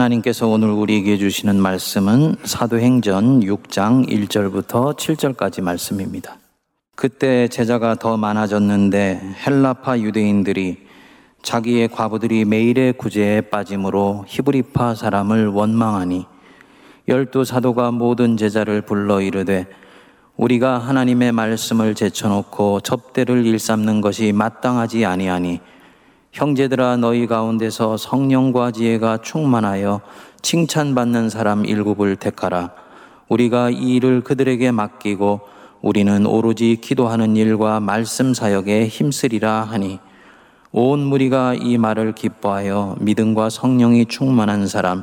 하나님께서 오늘 우리에게 주시는 말씀은 사도행전 6장 1절부터 7절까지 말씀입니다. 그때 제자가 더 많아졌는데 헬라파 유대인들이 자기의 과부들이 매일의 구제에 빠짐으로 히브리파 사람을 원망하니 열두 사도가 모든 제자를 불러 이르되 우리가 하나님의 말씀을 제쳐놓고 접대를 일삼는 것이 마땅하지 아니하니 형제들아 너희 가운데서 성령과 지혜가 충만하여 칭찬받는 사람 일곱을 택하라. 우리가 이 일을 그들에게 맡기고 우리는 오로지 기도하는 일과 말씀 사역에 힘쓰리라 하니 온 무리가 이 말을 기뻐하여 믿음과 성령이 충만한 사람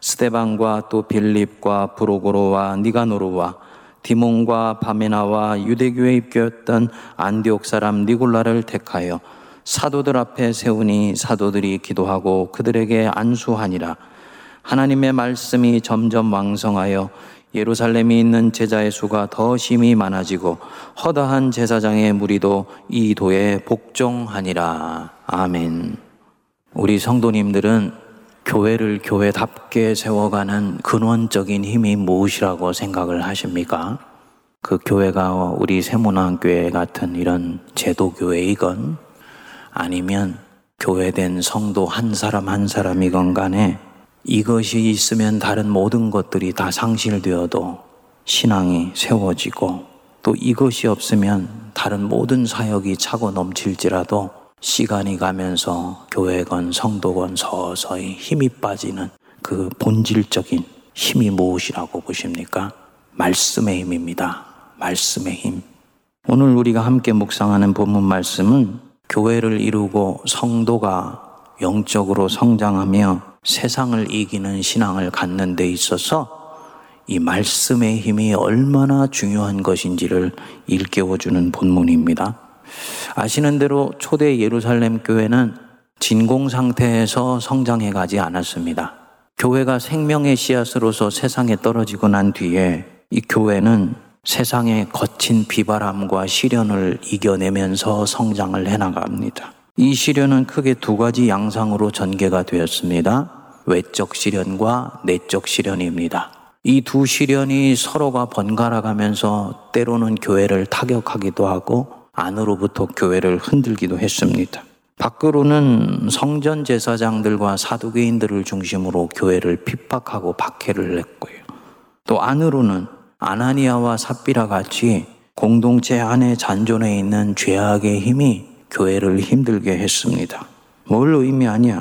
스테반과 또 빌립과 브로고로와 니가노르와 디몬과 바메나와 유대교에 입교했던 안디옥 사람 니골라를 택하여 사도들 앞에 세우니 사도들이 기도하고 그들에게 안수하니라. 하나님의 말씀이 점점 왕성하여 예루살렘에 있는 제자의 수가 더 심히 많아지고 허다한 제사장의 무리도 이 도에 복종하니라. 아멘. 우리 성도님들은 교회를 교회답게 세워가는 근원적인 힘이 무엇이라고 생각을 하십니까? 그 교회가 우리 세문안교회 같은 이런 제도교회이건 아니면 교회된 성도 한 사람 한 사람이건 간에 이것이 있으면 다른 모든 것들이 다 상실되어도 신앙이 세워지고 또 이것이 없으면 다른 모든 사역이 차고 넘칠지라도 시간이 가면서 교회건 성도건 서서히 힘이 빠지는 그 본질적인 힘이 무엇이라고 보십니까? 말씀의 힘입니다. 말씀의 힘. 오늘 우리가 함께 묵상하는 본문 말씀은 교회를 이루고 성도가 영적으로 성장하며 세상을 이기는 신앙을 갖는 데 있어서 이 말씀의 힘이 얼마나 중요한 것인지를 일깨워주는 본문입니다. 아시는 대로 초대 예루살렘 교회는 진공 상태에서 성장해 가지 않았습니다. 교회가 생명의 씨앗으로서 세상에 떨어지고 난 뒤에 이 교회는 세상의 거친 비바람과 시련을 이겨내면서 성장을 해나갑니다. 이 시련은 크게 두 가지 양상으로 전개가 되었습니다. 외적 시련과 내적 시련입니다. 이 두 시련이 서로가 번갈아 가면서 때로는 교회를 타격하기도 하고 안으로부터 교회를 흔들기도 했습니다. 밖으로는 성전 제사장들과 사두개인들을 중심으로 교회를 핍박하고 박해를 했고요. 또 안으로는 아나니아와 삽비라 같이 공동체 안에 잔존해 있는 죄악의 힘이 교회를 힘들게 했습니다. 뭘 의미하냐?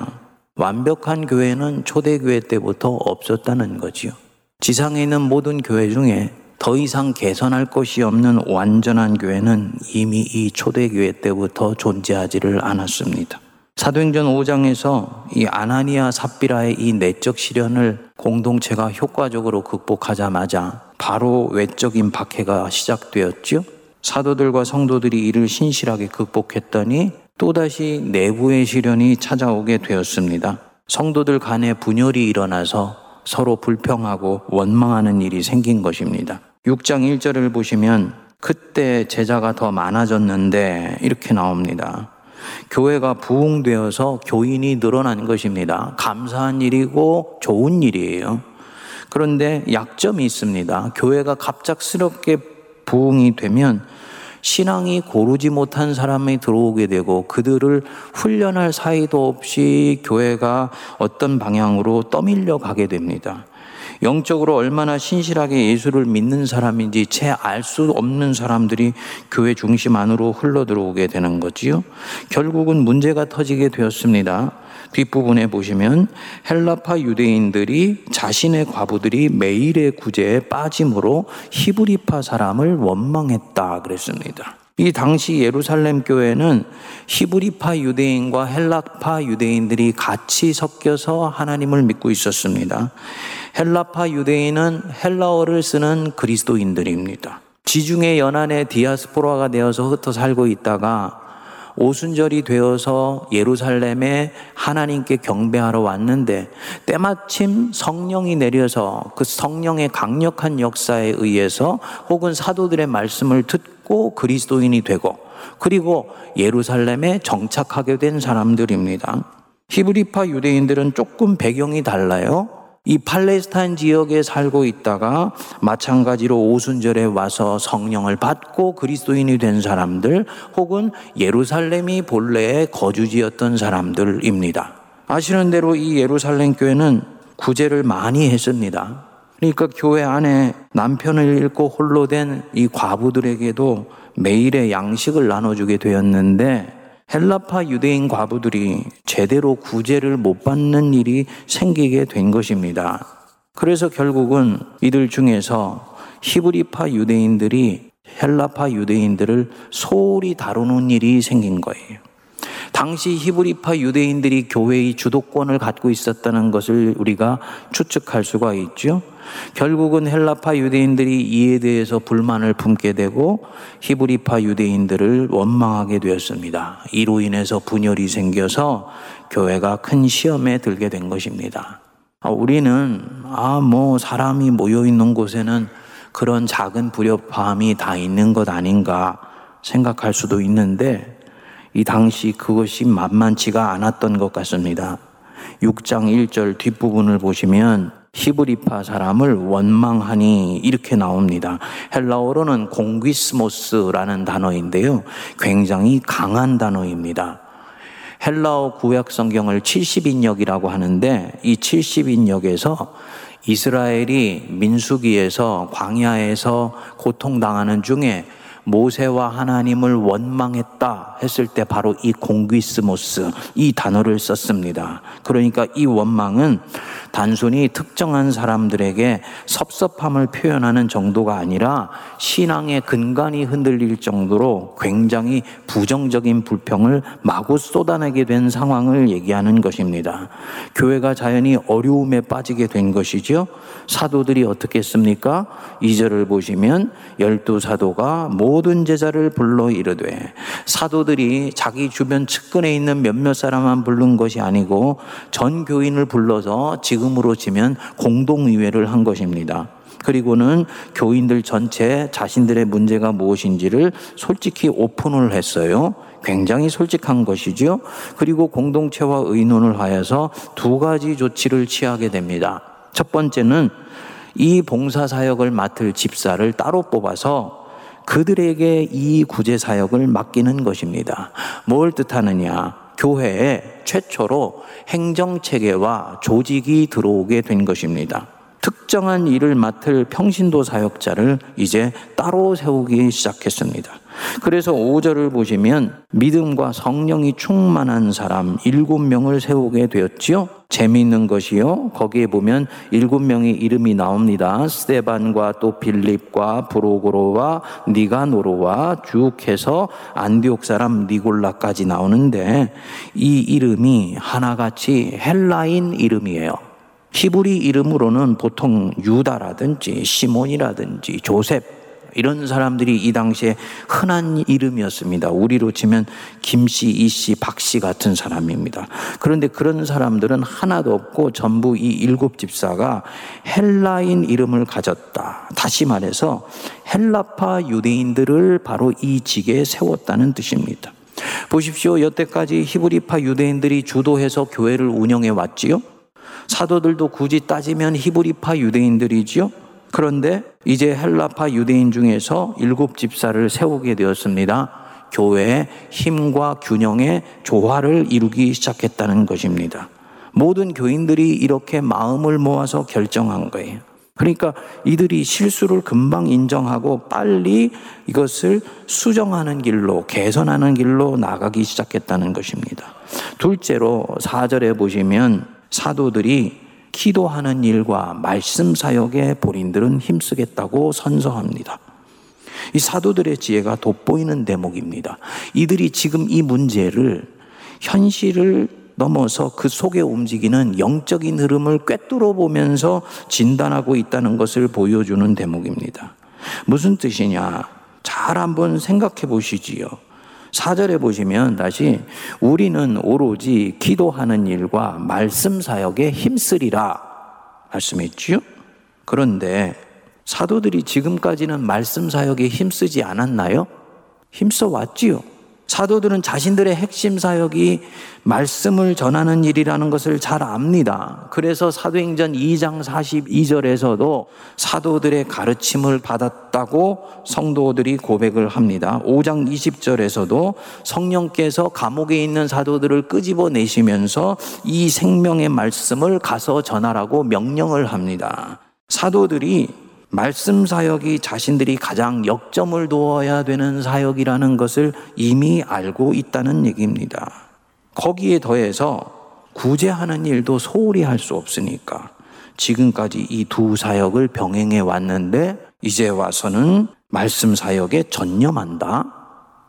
완벽한 교회는 초대교회 때부터 없었다는 거지요. 지상에 있는 모든 교회 중에 더 이상 개선할 것이 없는 완전한 교회는 이미 이 초대교회 때부터 존재하지를 않았습니다. 사도행전 5장에서 이 아나니아 삽비라의 이 내적 시련을 공동체가 효과적으로 극복하자마자 바로 외적인 박해가 시작되었죠. 사도들과 성도들이 이를 신실하게 극복했더니 또다시 내부의 시련이 찾아오게 되었습니다. 성도들 간에 분열이 일어나서 서로 불평하고 원망하는 일이 생긴 것입니다. 6장 1절을 보시면 그때 제자가 더 많아졌는데 이렇게 나옵니다. 교회가 부흥되어서 교인이 늘어난 것입니다. 감사한 일이고 좋은 일이에요. 그런데 약점이 있습니다. 교회가 갑작스럽게 부흥이 되면 신앙이 고르지 못한 사람이 들어오게 되고 그들을 훈련할 사이도 없이 교회가 어떤 방향으로 떠밀려 가게 됩니다. 영적으로 얼마나 신실하게 예수를 믿는 사람인지 채 알 수 없는 사람들이 교회 중심 안으로 흘러 들어오게 되는 거지요. 결국은 문제가 터지게 되었습니다. 뒷부분에 보시면 헬라파 유대인들이 자신의 과부들이 매일의 구제에 빠짐으로 히브리파 사람을 원망했다 그랬습니다. 이 당시 예루살렘 교회는 히브리파 유대인과 헬라파 유대인들이 같이 섞여서 하나님을 믿고 있었습니다. 헬라파 유대인은 헬라어를 쓰는 그리스도인들입니다. 지중해 연안의 디아스포라가 되어서 흩어 살고 있다가 오순절이 되어서 예루살렘에 하나님께 경배하러 왔는데 때마침 성령이 내려서 그 성령의 강력한 역사에 의해서 혹은 사도들의 말씀을 듣고 그리스도인이 되고 그리고 예루살렘에 정착하게 된 사람들입니다. 히브리파 유대인들은 조금 배경이 달라요. 이 팔레스타인 지역에 살고 있다가 마찬가지로 오순절에 와서 성령을 받고 그리스도인이 된 사람들 혹은 예루살렘이 본래의 거주지였던 사람들입니다. 아시는 대로 이 예루살렘 교회는 구제를 많이 했습니다. 그러니까 교회 안에 남편을 잃고 홀로 된 이 과부들에게도 매일의 양식을 나눠주게 되었는데 헬라파 유대인 과부들이 제대로 구제를 못 받는 일이 생기게 된 것입니다. 그래서 결국은 이들 중에서 히브리파 유대인들이 헬라파 유대인들을 소홀히 다루는 일이 생긴 거예요. 당시 히브리파 유대인들이 교회의 주도권을 갖고 있었다는 것을 우리가 추측할 수가 있죠. 결국은 헬라파 유대인들이 이에 대해서 불만을 품게 되고 히브리파 유대인들을 원망하게 되었습니다. 이로 인해서 분열이 생겨서 교회가 큰 시험에 들게 된 것입니다. 아, 우리는 아 뭐 사람이 모여 있는 곳에는 그런 작은 불협화음이 다 있는 것 아닌가 생각할 수도 있는데 이 당시 그것이 만만치가 않았던 것 같습니다. 6장 1절 뒷부분을 보시면 히브리파 사람을 원망하니 이렇게 나옵니다. 헬라어로는 공귀스모스라는 단어인데요. 굉장히 강한 단어입니다. 헬라어 구약 성경을 70인역이라고 하는데 이 70인역에서 이스라엘이 민수기에서 광야에서 고통당하는 중에 모세와 하나님을 원망했다 했을 때 바로 이 공귀스모스 이 단어를 썼습니다. 그러니까 이 원망은 단순히 특정한 사람들에게 섭섭함을 표현하는 정도가 아니라 신앙의 근간이 흔들릴 정도로 굉장히 부정적인 불평을 마구 쏟아내게 된 상황을 얘기하는 것입니다. 교회가 자연히 어려움에 빠지게 된 것이죠. 사도들이 어떻게 했습니까? 2절을 보시면 열두 사도가 모든 제자를 불러 이르되 사도들이 자기 주변 측근에 있는 몇몇 사람만 부른 것이 아니고 전 교인을 불러서 지금 지금으로 치면 공동의회를 한 것입니다. 그리고는 교인들 전체 자신들의 문제가 무엇인지를 솔직히 오픈을 했어요. 굉장히 솔직한 것이죠. 그리고 공동체와 의논을 하여서 두 가지 조치를 취하게 됩니다. 첫 번째는 이 봉사 사역을 맡을 집사를 따로 뽑아서 그들에게 이 구제 사역을 맡기는 것입니다. 뭘 뜻하느냐? 교회에 최초로 행정 체계와 조직이 들어오게 된 것입니다. 특정한 일을 맡을 평신도 사역자를 이제 따로 세우기 시작했습니다. 그래서 5절을 보시면 믿음과 성령이 충만한 사람 7명을 세우게 되었지요. 재미있는 것이요. 거기에 보면 7명의 이름이 나옵니다. 스테반과 또 빌립과 브로고로와 니가노로와 쭉 해서 안디옥 사람 니골라까지 나오는데 이 이름이 하나같이 헬라인 이름이에요. 히브리 이름으로는 보통 유다라든지 시몬이라든지 조셉 이런 사람들이 이 당시에 흔한 이름이었습니다. 우리로 치면 김씨, 이씨, 박씨 같은 사람입니다. 그런데 그런 사람들은 하나도 없고 전부 이 일곱 집사가 헬라인 이름을 가졌다. 다시 말해서 헬라파 유대인들을 바로 이 직에 세웠다는 뜻입니다. 보십시오. 여태까지 히브리파 유대인들이 주도해서 교회를 운영해 왔지요. 사도들도 굳이 따지면 히브리파 유대인들이지요. 그런데 이제 헬라파 유대인 중에서 일곱 집사를 세우게 되었습니다. 교회의 힘과 균형의 조화를 이루기 시작했다는 것입니다. 모든 교인들이 이렇게 마음을 모아서 결정한 거예요. 그러니까 이들이 실수를 금방 인정하고 빨리 이것을 수정하는 길로, 개선하는 길로 나가기 시작했다는 것입니다. 둘째로 4절에 보시면 사도들이 기도하는 일과 말씀 사역에 본인들은 힘쓰겠다고 선서합니다. 이 사도들의 지혜가 돋보이는 대목입니다. 이들이 지금 이 문제를 현실을 넘어서 그 속에 움직이는 영적인 흐름을 꿰뚫어 보면서 진단하고 있다는 것을 보여주는 대목입니다. 무슨 뜻이냐? 잘 한번 생각해 보시지요. 4절에 보시면 다시 우리는 오로지 기도하는 일과 말씀 사역에 힘쓰리라 말씀했지요. 그런데 사도들이 지금까지는 말씀 사역에 힘쓰지 않았나요? 힘써 왔지요. 사도들은 자신들의 핵심 사역이 말씀을 전하는 일이라는 것을 잘 압니다. 그래서 사도행전 2장 42절에서도 사도들의 가르침을 받았다고 성도들이 고백을 합니다. 5장 20절에서도 성령께서 감옥에 있는 사도들을 끄집어 내시면서 이 생명의 말씀을 가서 전하라고 명령을 합니다. 사도들이 말씀 사역이 자신들이 가장 역점을 두어야 되는 사역이라는 것을 이미 알고 있다는 얘기입니다. 거기에 더해서 구제하는 일도 소홀히 할 수 없으니까 지금까지 이 두 사역을 병행해 왔는데 이제 와서는 말씀 사역에 전념한다?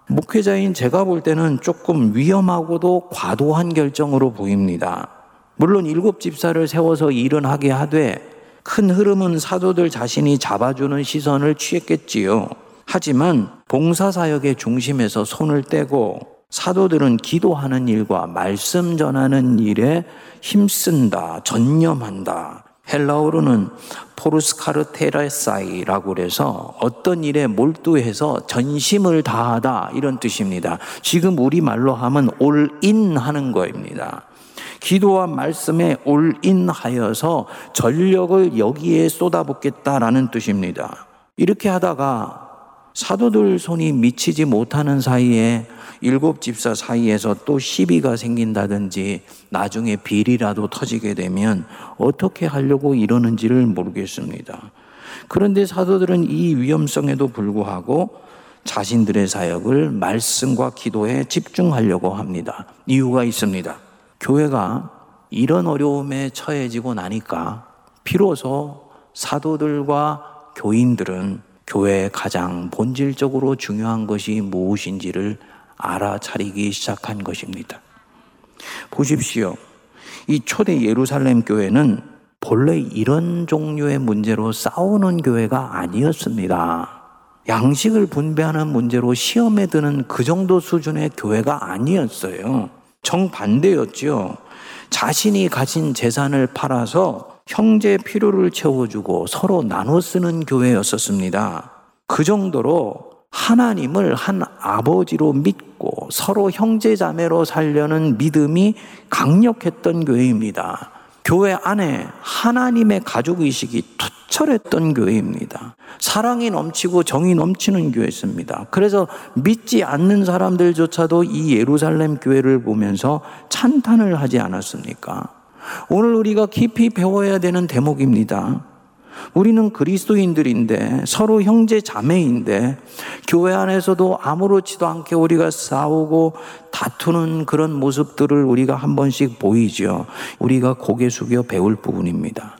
목회자인 제가 볼 때는 조금 위험하고도 과도한 결정으로 보입니다. 물론 일곱 집사를 세워서 일은 하게 하되 큰 흐름은 사도들 자신이 잡아주는 시선을 취했겠지요. 하지만 봉사사역의 중심에서 손을 떼고 사도들은 기도하는 일과 말씀 전하는 일에 힘쓴다, 전념한다. 헬라어로는 포르스카르테라사이라고 그래서 어떤 일에 몰두해서 전심을 다하다 이런 뜻입니다. 지금 우리 말로 하면 올인 하는 거입니다. 기도와 말씀에 올인하여서 전력을 여기에 쏟아붓겠다라는 뜻입니다. 이렇게 하다가 사도들 손이 미치지 못하는 사이에 일곱 집사 사이에서 또 시비가 생긴다든지 나중에 비리라도 터지게 되면 어떻게 하려고 이러는지를 모르겠습니다. 그런데 사도들은 이 위험성에도 불구하고 자신들의 사역을 말씀과 기도에 집중하려고 합니다. 이유가 있습니다. 교회가 이런 어려움에 처해지고 나니까 비로소 사도들과 교인들은 교회의 가장 본질적으로 중요한 것이 무엇인지를 알아차리기 시작한 것입니다. 보십시오. 이 초대 예루살렘 교회는 본래 이런 종류의 문제로 싸우는 교회가 아니었습니다. 양식을 분배하는 문제로 시험에 드는 그 정도 수준의 교회가 아니었어요. 정반대였지요. 자신이 가진 재산을 팔아서 형제 필요를 채워주고 서로 나눠 쓰는 교회였었습니다. 그 정도로 하나님을 한 아버지로 믿고 서로 형제 자매로 살려는 믿음이 강력했던 교회입니다. 교회 안에 하나님의 가족의식이 투철했던 교회입니다. 사랑이 넘치고 정이 넘치는 교회였습니다. 그래서 믿지 않는 사람들조차도 이 예루살렘 교회를 보면서 찬탄을 하지 않았습니까? 오늘 우리가 깊이 배워야 되는 대목입니다. 우리는 그리스도인들인데 서로 형제 자매인데 교회 안에서도 아무렇지도 않게 우리가 싸우고 다투는 그런 모습들을 우리가 한 번씩 보이죠. 우리가 고개 숙여 배울 부분입니다.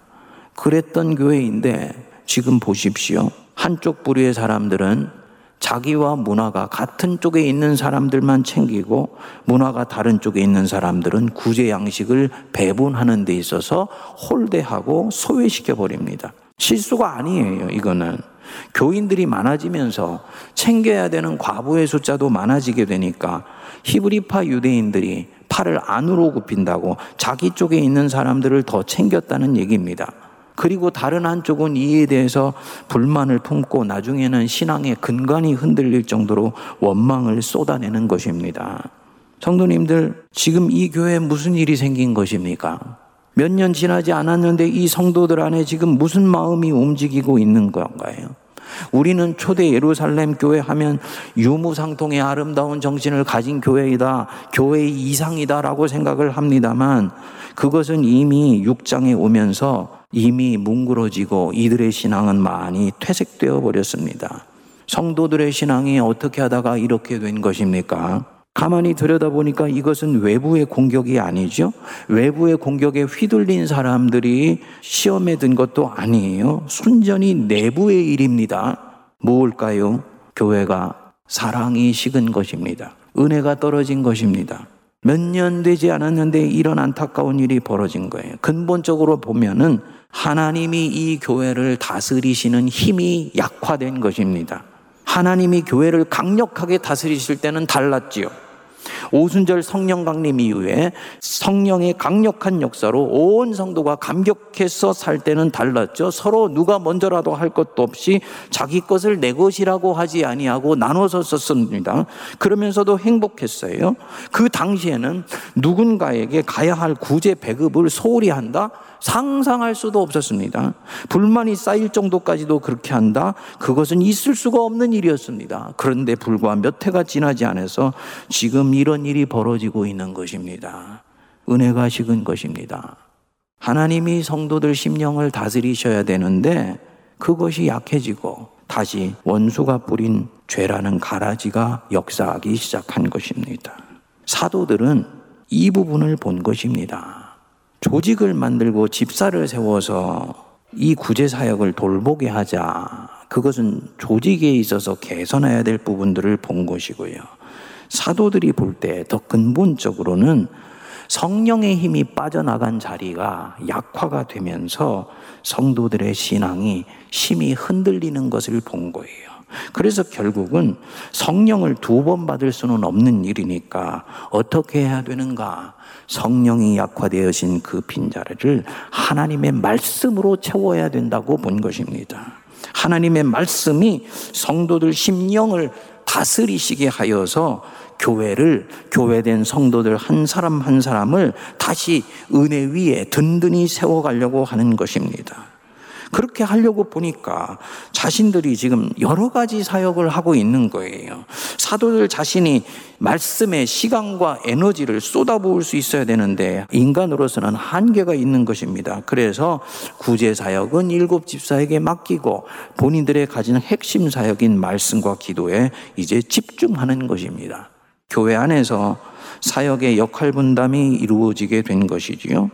그랬던 교회인데 지금 보십시오. 한쪽 부류의 사람들은 자기와 문화가 같은 쪽에 있는 사람들만 챙기고 문화가 다른 쪽에 있는 사람들은 구제 양식을 배분하는 데 있어서 홀대하고 소외시켜 버립니다. 실수가 아니에요, 이거는. 교인들이 많아지면서 챙겨야 되는 과부의 숫자도 많아지게 되니까 히브리파 유대인들이 팔을 안으로 굽힌다고 자기 쪽에 있는 사람들을 더 챙겼다는 얘기입니다. 그리고 다른 한쪽은 이에 대해서 불만을 품고 나중에는 신앙의 근간이 흔들릴 정도로 원망을 쏟아내는 것입니다. 성도님들, 지금 이 교회에 무슨 일이 생긴 것입니까? 몇 년 지나지 않았는데 이 성도들 안에 지금 무슨 마음이 움직이고 있는 건가요? 우리는 초대 예루살렘 교회 하면 유무상통의 아름다운 정신을 가진 교회이다, 교회의 이상이다라고 생각을 합니다만 그것은 이미 6장에 오면서 이미 뭉그러지고 이들의 신앙은 많이 퇴색되어 버렸습니다. 성도들의 신앙이 어떻게 하다가 이렇게 된 것입니까? 가만히 들여다보니까 이것은 외부의 공격이 아니죠. 외부의 공격에 휘둘린 사람들이 시험에 든 것도 아니에요. 순전히 내부의 일입니다. 무엇일까요? 교회가 사랑이 식은 것입니다. 은혜가 떨어진 것입니다. 몇 년 되지 않았는데 이런 안타까운 일이 벌어진 거예요. 근본적으로 보면은 하나님이 이 교회를 다스리시는 힘이 약화된 것입니다. 하나님이 교회를 강력하게 다스리실 때는 달랐지요. 오순절 성령 강림 이후에 성령의 강력한 역사로 온 성도가 감격해서 살 때는 달랐죠. 서로 누가 먼저라도 할 것도 없이 자기 것을 내 것이라고 하지 아니하고 나눠서 썼습니다. 그러면서도 행복했어요. 그 당시에는 누군가에게 가야 할 구제 배급을 소홀히 한다? 상상할 수도 없었습니다. 불만이 쌓일 정도까지도 그렇게 한다? 그것은 있을 수가 없는 일이었습니다. 그런데 불과 몇 해가 지나지 않아서 지금 이런 일이 벌어지고 있는 것입니다. 은혜가 식은 것입니다. 하나님이 성도들 심령을 다스리셔야 되는데 그것이 약해지고 다시 원수가 뿌린 죄라는 가라지가 역사하기 시작한 것입니다. 사도들은 이 부분을 본 것입니다. 조직을 만들고 집사를 세워서 이 구제 사역을 돌보게 하자. 그것은 조직에 있어서 개선해야 될 부분들을 본 것이고요. 사도들이 볼 때 더 근본적으로는 성령의 힘이 빠져나간 자리가 약화가 되면서 성도들의 신앙이 심히 흔들리는 것을 본 거예요. 그래서 결국은 성령을 두 번 받을 수는 없는 일이니까 어떻게 해야 되는가? 성령이 약화되어진 그 빈자리를 하나님의 말씀으로 채워야 된다고 본 것입니다. 하나님의 말씀이 성도들 심령을 다스리시게 하여서 교회를 교회된 성도들 한 사람 한 사람을 다시 은혜 위에 든든히 세워가려고 하는 것입니다. 그렇게 하려고 보니까 자신들이 지금 여러 가지 사역을 하고 있는 거예요. 사도들 자신이 말씀에 시간과 에너지를 쏟아부을 수 있어야 되는데 인간으로서는 한계가 있는 것입니다. 그래서 구제 사역은 일곱 집사에게 맡기고 본인들의 가진 핵심 사역인 말씀과 기도에 이제 집중하는 것입니다. 교회 안에서 사역의 역할 분담이 이루어지게 된 것이지요.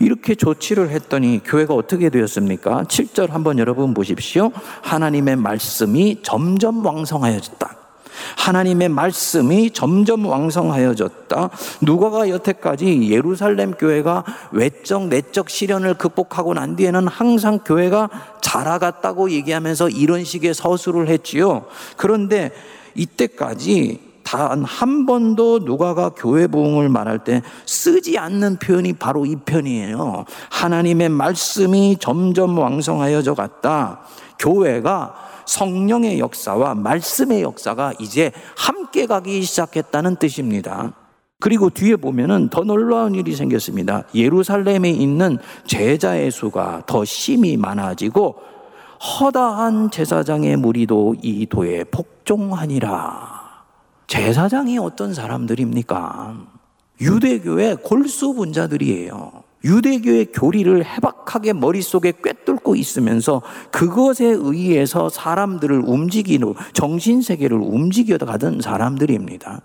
이렇게 조치를 했더니 교회가 어떻게 되었습니까? 7절 한번 여러분 보십시오. 하나님의 말씀이 점점 왕성하여졌다. 하나님의 말씀이 점점 왕성하여졌다. 누가가 여태까지 예루살렘 교회가 외적 내적 시련을 극복하고 난 뒤에는 항상 교회가 자라갔다고 얘기하면서 이런 식의 서술을 했지요. 그런데 이때까지 단 한 번도 누가가 교회 부흥을 말할 때 쓰지 않는 표현이 바로 이 편이에요. 하나님의 말씀이 점점 왕성하여져 갔다. 교회가 성령의 역사와 말씀의 역사가 이제 함께 가기 시작했다는 뜻입니다. 그리고 뒤에 보면은 더 놀라운 일이 생겼습니다. 예루살렘에 있는 제자의 수가 더 심히 많아지고 허다한 제사장의 무리도 이 도에 복종하니라. 제사장이 어떤 사람들입니까? 유대교의 골수 분자들이에요. 유대교의 교리를 해박하게 머릿속에 꿰뚫고 있으면서 그것에 의해서 사람들을 움직이는 정신세계를 움직여 가던 사람들입니다.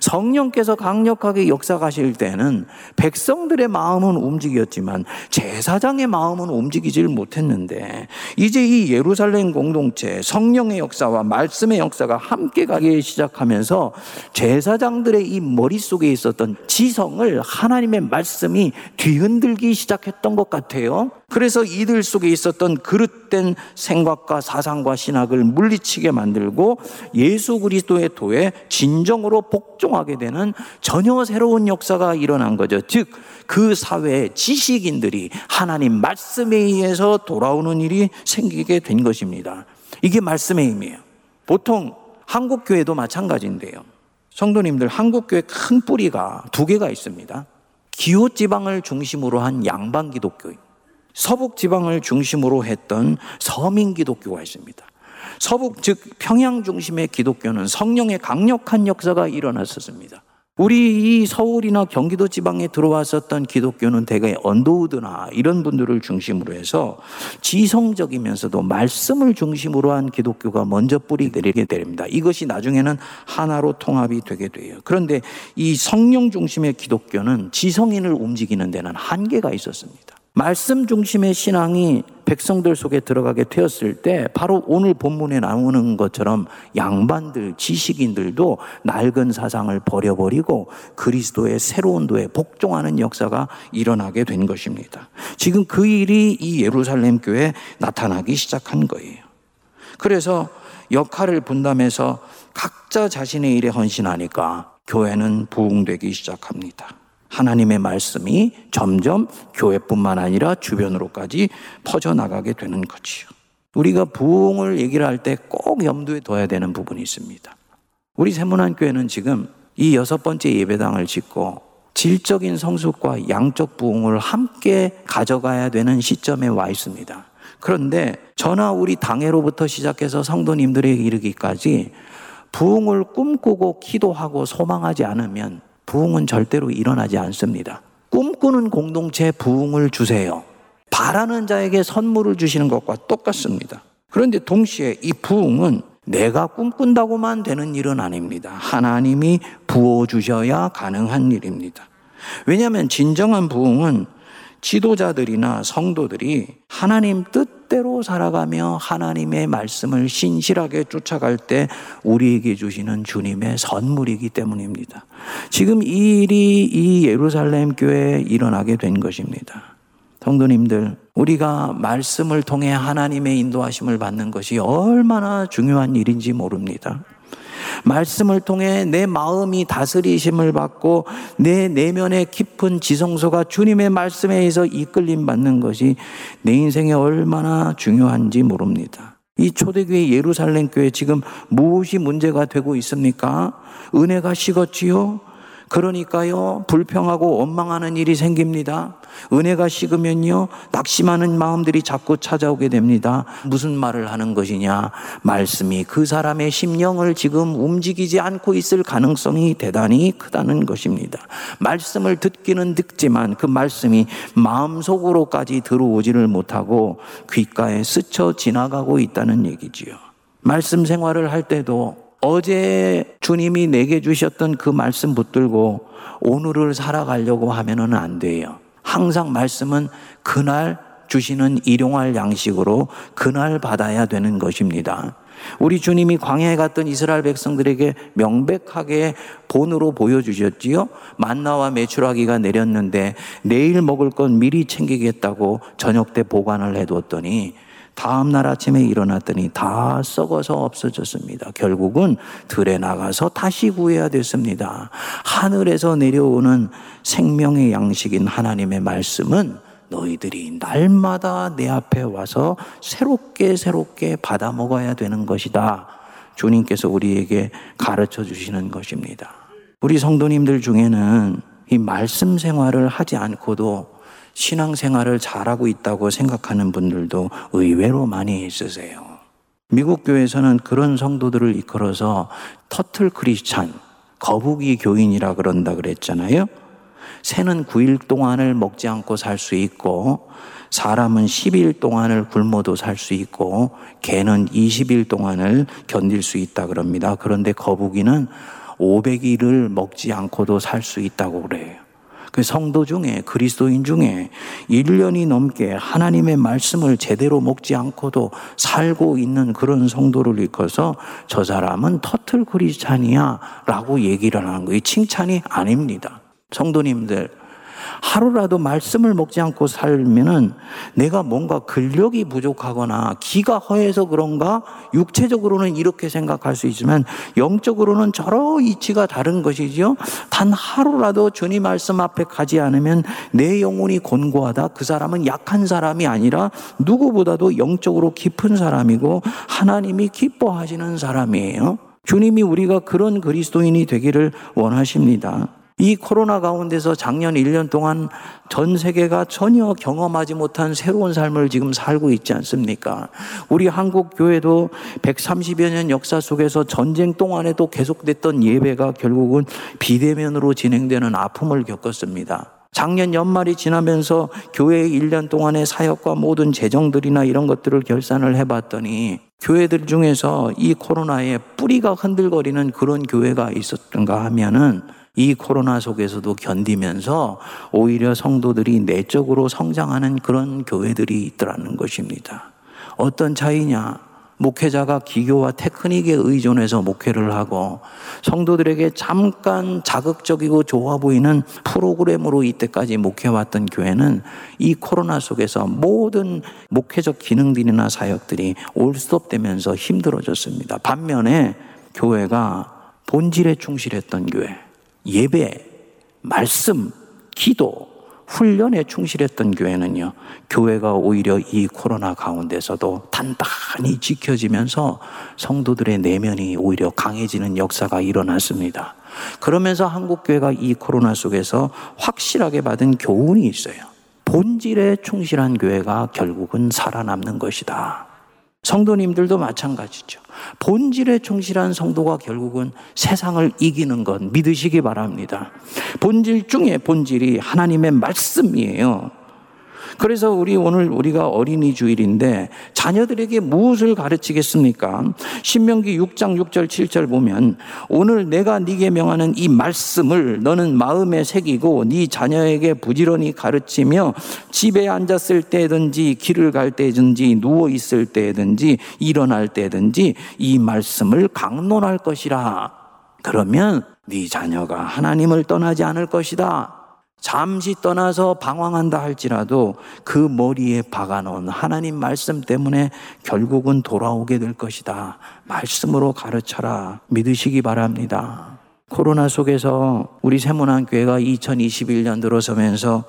성령께서 강력하게 역사가실 때는 백성들의 마음은 움직였지만 제사장의 마음은 움직이질 못했는데 이제 이 예루살렘 공동체 성령의 역사와 말씀의 역사가 함께 가기 시작하면서 제사장들의 이 머릿속에 있었던 지성을 하나님의 말씀이 뒤흔 흔들기 시작했던 것 같아요. 그래서 이들 속에 있었던 그릇된 생각과 사상과 신학을 물리치게 만들고 예수 그리스도의 도에 진정으로 복종하게 되는 전혀 새로운 역사가 일어난 거죠. 즉, 그 사회의 지식인들이 하나님 말씀에 의해서 돌아오는 일이 생기게 된 것입니다. 이게 말씀의 힘이에요. 보통 한국교회도 마찬가지인데요. 성도님들, 한국교회 큰 뿌리가 두 개가 있습니다. 기호 지방을 중심으로 한 양반 기독교, 서북 지방을 중심으로 했던 서민 기독교가 있습니다. 서북 즉 평양 중심의 기독교는 성령의 강력한 역사가 일어났었습니다. 우리 이 서울이나 경기도 지방에 들어왔었던 기독교는 대개 언더우드나 이런 분들을 중심으로 해서 지성적이면서도 말씀을 중심으로 한 기독교가 먼저 뿌리 내리게 됩니다. 이것이 나중에는 하나로 통합이 되게 돼요. 그런데 이 성령 중심의 기독교는 지성인을 움직이는 데는 한계가 있었습니다. 말씀 중심의 신앙이 백성들 속에 들어가게 되었을 때 바로 오늘 본문에 나오는 것처럼 양반들, 지식인들도 낡은 사상을 버려버리고 그리스도의 새로운 도에 복종하는 역사가 일어나게 된 것입니다. 지금 그 일이 이 예루살렘 교회에 나타나기 시작한 거예요. 그래서 역할을 분담해서 각자 자신의 일에 헌신하니까 교회는 부흥되기 시작합니다. 하나님의 말씀이 점점 교회뿐만 아니라 주변으로까지 퍼져나가게 되는 거지요. 우리가 부흥을 얘기를 할 때 꼭 염두에 둬야 되는 부분이 있습니다. 우리 세문안교회는 지금 이 여섯 번째 예배당을 짓고 질적인 성숙과 양적 부흥을 함께 가져가야 되는 시점에 와 있습니다. 그런데 저나 우리 당회로부터 시작해서 성도님들에게 이르기까지 부흥을 꿈꾸고 기도하고 소망하지 않으면 부흥은 절대로 일어나지 않습니다. 꿈꾸는 공동체 부흥을 주세요. 바라는 자에게 선물을 주시는 것과 똑같습니다. 그런데 동시에 이 부흥은 내가 꿈꾼다고만 되는 일은 아닙니다. 하나님이 부어 주셔야 가능한 일입니다. 왜냐하면 진정한 부흥은 지도자들이나 성도들이 하나님 뜻 대로 살아가며 하나님의 말씀을 신실하게 쫓아갈 때 우리에게 주시는 주님의 선물이기 때문입니다. 지금 이 일이 이 예루살렘 교회에 일어나게 된 것입니다. 성도님들, 우리가 말씀을 통해 하나님의 인도하심을 받는 것이 얼마나 중요한 일인지 모릅니다. 말씀을 통해 내 마음이 다스리심을 받고 내 내면의 깊은 지성소가 주님의 말씀에 의해서 이끌림 받는 것이 내 인생에 얼마나 중요한지 모릅니다. 이 초대교회 예루살렘 교회 지금 무엇이 문제가 되고 있습니까? 은혜가 식었지요? 그러니까요, 불평하고 원망하는 일이 생깁니다. 은혜가 식으면요, 낙심하는 마음들이 자꾸 찾아오게 됩니다. 무슨 말을 하는 것이냐? 말씀이 그 사람의 심령을 지금 움직이지 않고 있을 가능성이 대단히 크다는 것입니다. 말씀을 듣기는 듣지만 그 말씀이 마음속으로까지 들어오지를 못하고 귓가에 스쳐 지나가고 있다는 얘기지요. 말씀 생활을 할 때도 어제 주님이 내게 주셨던 그 말씀 붙들고 오늘을 살아가려고 하면은 안 돼요. 항상 말씀은 그날 주시는 일용할 양식으로 그날 받아야 되는 것입니다. 우리 주님이 광야에 갔던 이스라엘 백성들에게 명백하게 본으로 보여주셨지요. 만나와 메추라기가 내렸는데 내일 먹을 건 미리 챙기겠다고 저녁 때 보관을 해두었더니 다음 날 아침에 일어났더니 다 썩어서 없어졌습니다. 결국은 들에 나가서 다시 구해야 됐습니다. 하늘에서 내려오는 생명의 양식인 하나님의 말씀은 너희들이 날마다 내 앞에 와서 새롭게 새롭게 받아 먹어야 되는 것이다. 주님께서 우리에게 가르쳐 주시는 것입니다. 우리 성도님들 중에는 이 말씀 생활을 하지 않고도 신앙생활을 잘하고 있다고 생각하는 분들도 의외로 많이 있으세요. 미국 교회에서는 그런 성도들을 이끌어서 터틀 크리스찬, 거북이 교인이라 그런다 그랬잖아요. 새는 9일 동안을 먹지 않고 살 수 있고, 사람은 10일 동안을 굶어도 살 수 있고, 개는 20일 동안을 견딜 수 있다 그럽니다. 그런데 거북이는 500일을 먹지 않고도 살 수 있다고 그래요. 그 성도 중에 그리스도인 중에 1년이 넘게 하나님의 말씀을 제대로 먹지 않고도 살고 있는 그런 성도를 일컬어서 저 사람은 터틀 크리스찬이야 라고 얘기를 하는 거예요. 칭찬이 아닙니다. 성도님들, 하루라도 말씀을 먹지 않고 살면은 내가 뭔가 근력이 부족하거나 기가 허해서 그런가 육체적으로는 이렇게 생각할 수 있지만 영적으로는 저러 이치가 다른 것이지요. 단 하루라도 주님 말씀 앞에 가지 않으면 내 영혼이 곤고하다. 그 사람은 약한 사람이 아니라 누구보다도 영적으로 깊은 사람이고 하나님이 기뻐하시는 사람이에요. 주님이 우리가 그런 그리스도인이 되기를 원하십니다. 이 코로나 가운데서 작년 1년 동안 전 세계가 전혀 경험하지 못한 새로운 삶을 지금 살고 있지 않습니까? 우리 한국 교회도 130여 년 역사 속에서 전쟁 동안에도 계속됐던 예배가 결국은 비대면으로 진행되는 아픔을 겪었습니다. 작년 연말이 지나면서 교회의 1년 동안의 사역과 모든 재정들이나 이런 것들을 결산을 해봤더니 교회들 중에서 이 코로나에 뿌리가 흔들거리는 그런 교회가 있었던가 하면은 이 코로나 속에서도 견디면서 오히려 성도들이 내적으로 성장하는 그런 교회들이 있더라는 것입니다. 어떤 차이냐? 목회자가 기교와 테크닉에 의존해서 목회를 하고 성도들에게 잠깐 자극적이고 좋아 보이는 프로그램으로 이때까지 목회왔던 교회는 이 코로나 속에서 모든 목회적 기능들이나 사역들이 올스톱되면서 힘들어졌습니다. 반면에 교회가 본질에 충실했던 교회, 예배, 말씀, 기도, 훈련에 충실했던 교회는요, 교회가 오히려 이 코로나 가운데서도 단단히 지켜지면서 성도들의 내면이 오히려 강해지는 역사가 일어났습니다. 그러면서 한국교회가 이 코로나 속에서 확실하게 받은 교훈이 있어요. 본질에 충실한 교회가 결국은 살아남는 것이다. 성도님들도 마찬가지죠. 본질에 충실한 성도가 결국은 세상을 이기는 것 믿으시기 바랍니다. 본질 중에 본질이 하나님의 말씀이에요. 그래서 우리 오늘 우리가 어린이 주일인데 자녀들에게 무엇을 가르치겠습니까? 신명기 6장 6절 7절 보면 오늘 내가 네게 명하는 이 말씀을 너는 마음에 새기고 네 자녀에게 부지런히 가르치며 집에 앉았을 때든지 길을 갈 때든지 누워 있을 때든지 일어날 때든지 이 말씀을 강론할 것이라. 그러면 네 자녀가 하나님을 떠나지 않을 것이다. 잠시 떠나서 방황한다 할지라도 그 머리에 박아놓은 하나님 말씀 때문에 결국은 돌아오게 될 것이다. 말씀으로 가르쳐라. 믿으시기 바랍니다. 코로나 속에서 우리 세문안 교회가 2021년 들어서면서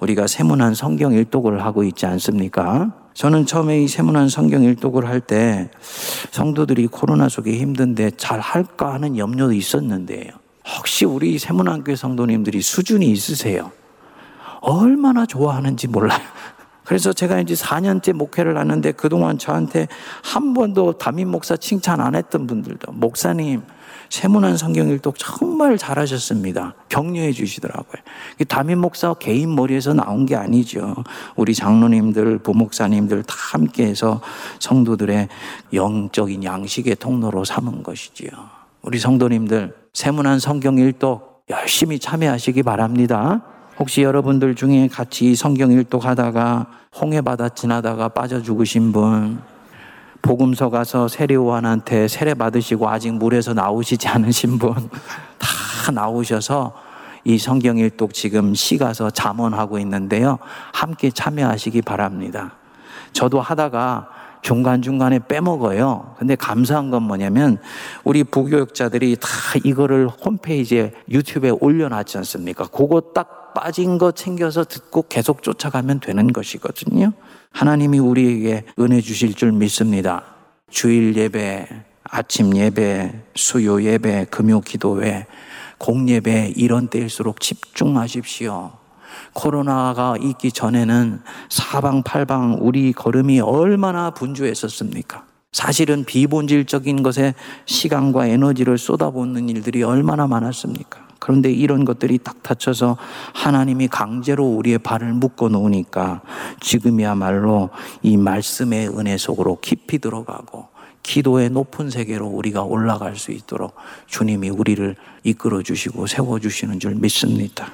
우리가 세문안 성경 일독을 하고 있지 않습니까? 저는 처음에 이 세문안 성경 일독을 할 때 성도들이 코로나 속에 힘든데 잘 할까 하는 염려도 있었는데요. 혹시 우리 세문안교회 성도님들이 수준이 있으세요? 얼마나 좋아하는지 몰라요. 그래서 제가 이제 4년째 목회를 하는데 그동안 저한테 한 번도 담임 목사 칭찬 안 했던 분들도 목사님 세문안 성경 일독 정말 잘하셨습니다. 격려해 주시더라고요. 담임 목사 개인 머리에서 나온 게 아니죠. 우리 장로님들, 부목사님들 다 함께해서 성도들의 영적인 양식의 통로로 삼은 것이지요. 우리 성도님들 세문안 성경 일독 열심히 참여하시기 바랍니다. 혹시 여러분들 중에 같이 성경 일독 하다가 홍해바다 지나다가 빠져 죽으신 분, 복음서 가서 세례요한한테 세례 받으시고 아직 물에서 나오시지 않으신 분, 다 나오셔서 이 성경 일독 지금 시 가서 잠원하고 있는데요. 함께 참여하시기 바랍니다. 저도 하다가 중간중간에 빼먹어요. 근데 감사한 건 뭐냐면 우리 부교육자들이 다 이거를 홈페이지에 유튜브에 올려놨지 않습니까? 그거 딱 빠진 거 챙겨서 듣고 계속 쫓아가면 되는 것이거든요. 하나님이 우리에게 은혜 주실 줄 믿습니다. 주일 예배, 아침 예배, 수요 예배, 금요 기도회, 공예배 이런 때일수록 집중하십시오. 코로나가 있기 전에는 사방팔방 우리 걸음이 얼마나 분주했었습니까? 사실은 비본질적인 것에 시간과 에너지를 쏟아붓는 일들이 얼마나 많았습니까? 그런데 이런 것들이 딱 닫혀서 하나님이 강제로 우리의 발을 묶어 놓으니까 지금이야말로 이 말씀의 은혜 속으로 깊이 들어가고 기도의 높은 세계로 우리가 올라갈 수 있도록 주님이 우리를 이끌어 주시고 세워 주시는 줄 믿습니다.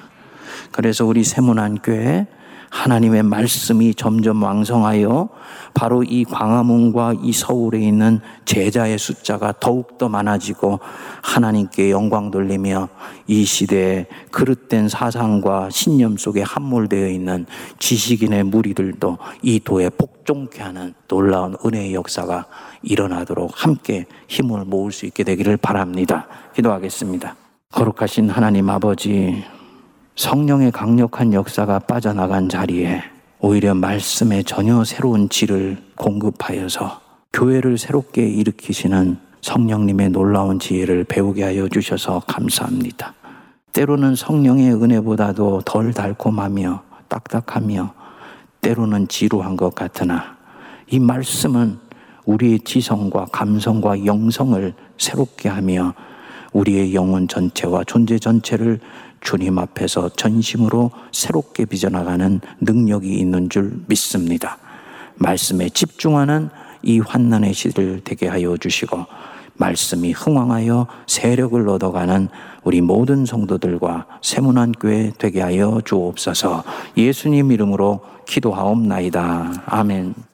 그래서 우리 세문안 교회 하나님의 말씀이 점점 왕성하여 바로 이 광화문과 이 서울에 있는 제자의 숫자가 더욱더 많아지고 하나님께 영광 돌리며 이 시대에 그릇된 사상과 신념 속에 함몰되어 있는 지식인의 무리들도 이 도에 복종케 하는 놀라운 은혜의 역사가 일어나도록 함께 힘을 모을 수 있게 되기를 바랍니다. 기도하겠습니다. 거룩하신 하나님 아버지, 성령의 강력한 역사가 빠져나간 자리에 오히려 말씀에 전혀 새로운 질을 공급하여서 교회를 새롭게 일으키시는 성령님의 놀라운 지혜를 배우게 하여 주셔서 감사합니다. 때로는 성령의 은혜보다도 덜 달콤하며 딱딱하며 때로는 지루한 것 같으나 이 말씀은 우리의 지성과 감성과 영성을 새롭게 하며 우리의 영혼 전체와 존재 전체를 주님 앞에서 전심으로 새롭게 빚어나가는 능력이 있는 줄 믿습니다. 말씀에 집중하는 이 환난의 시를 되게 하여 주시고 말씀이 흥왕하여 세력을 얻어가는 우리 모든 성도들과 세문안 교회 되게 하여 주옵소서. 예수님 이름으로 기도하옵나이다. 아멘.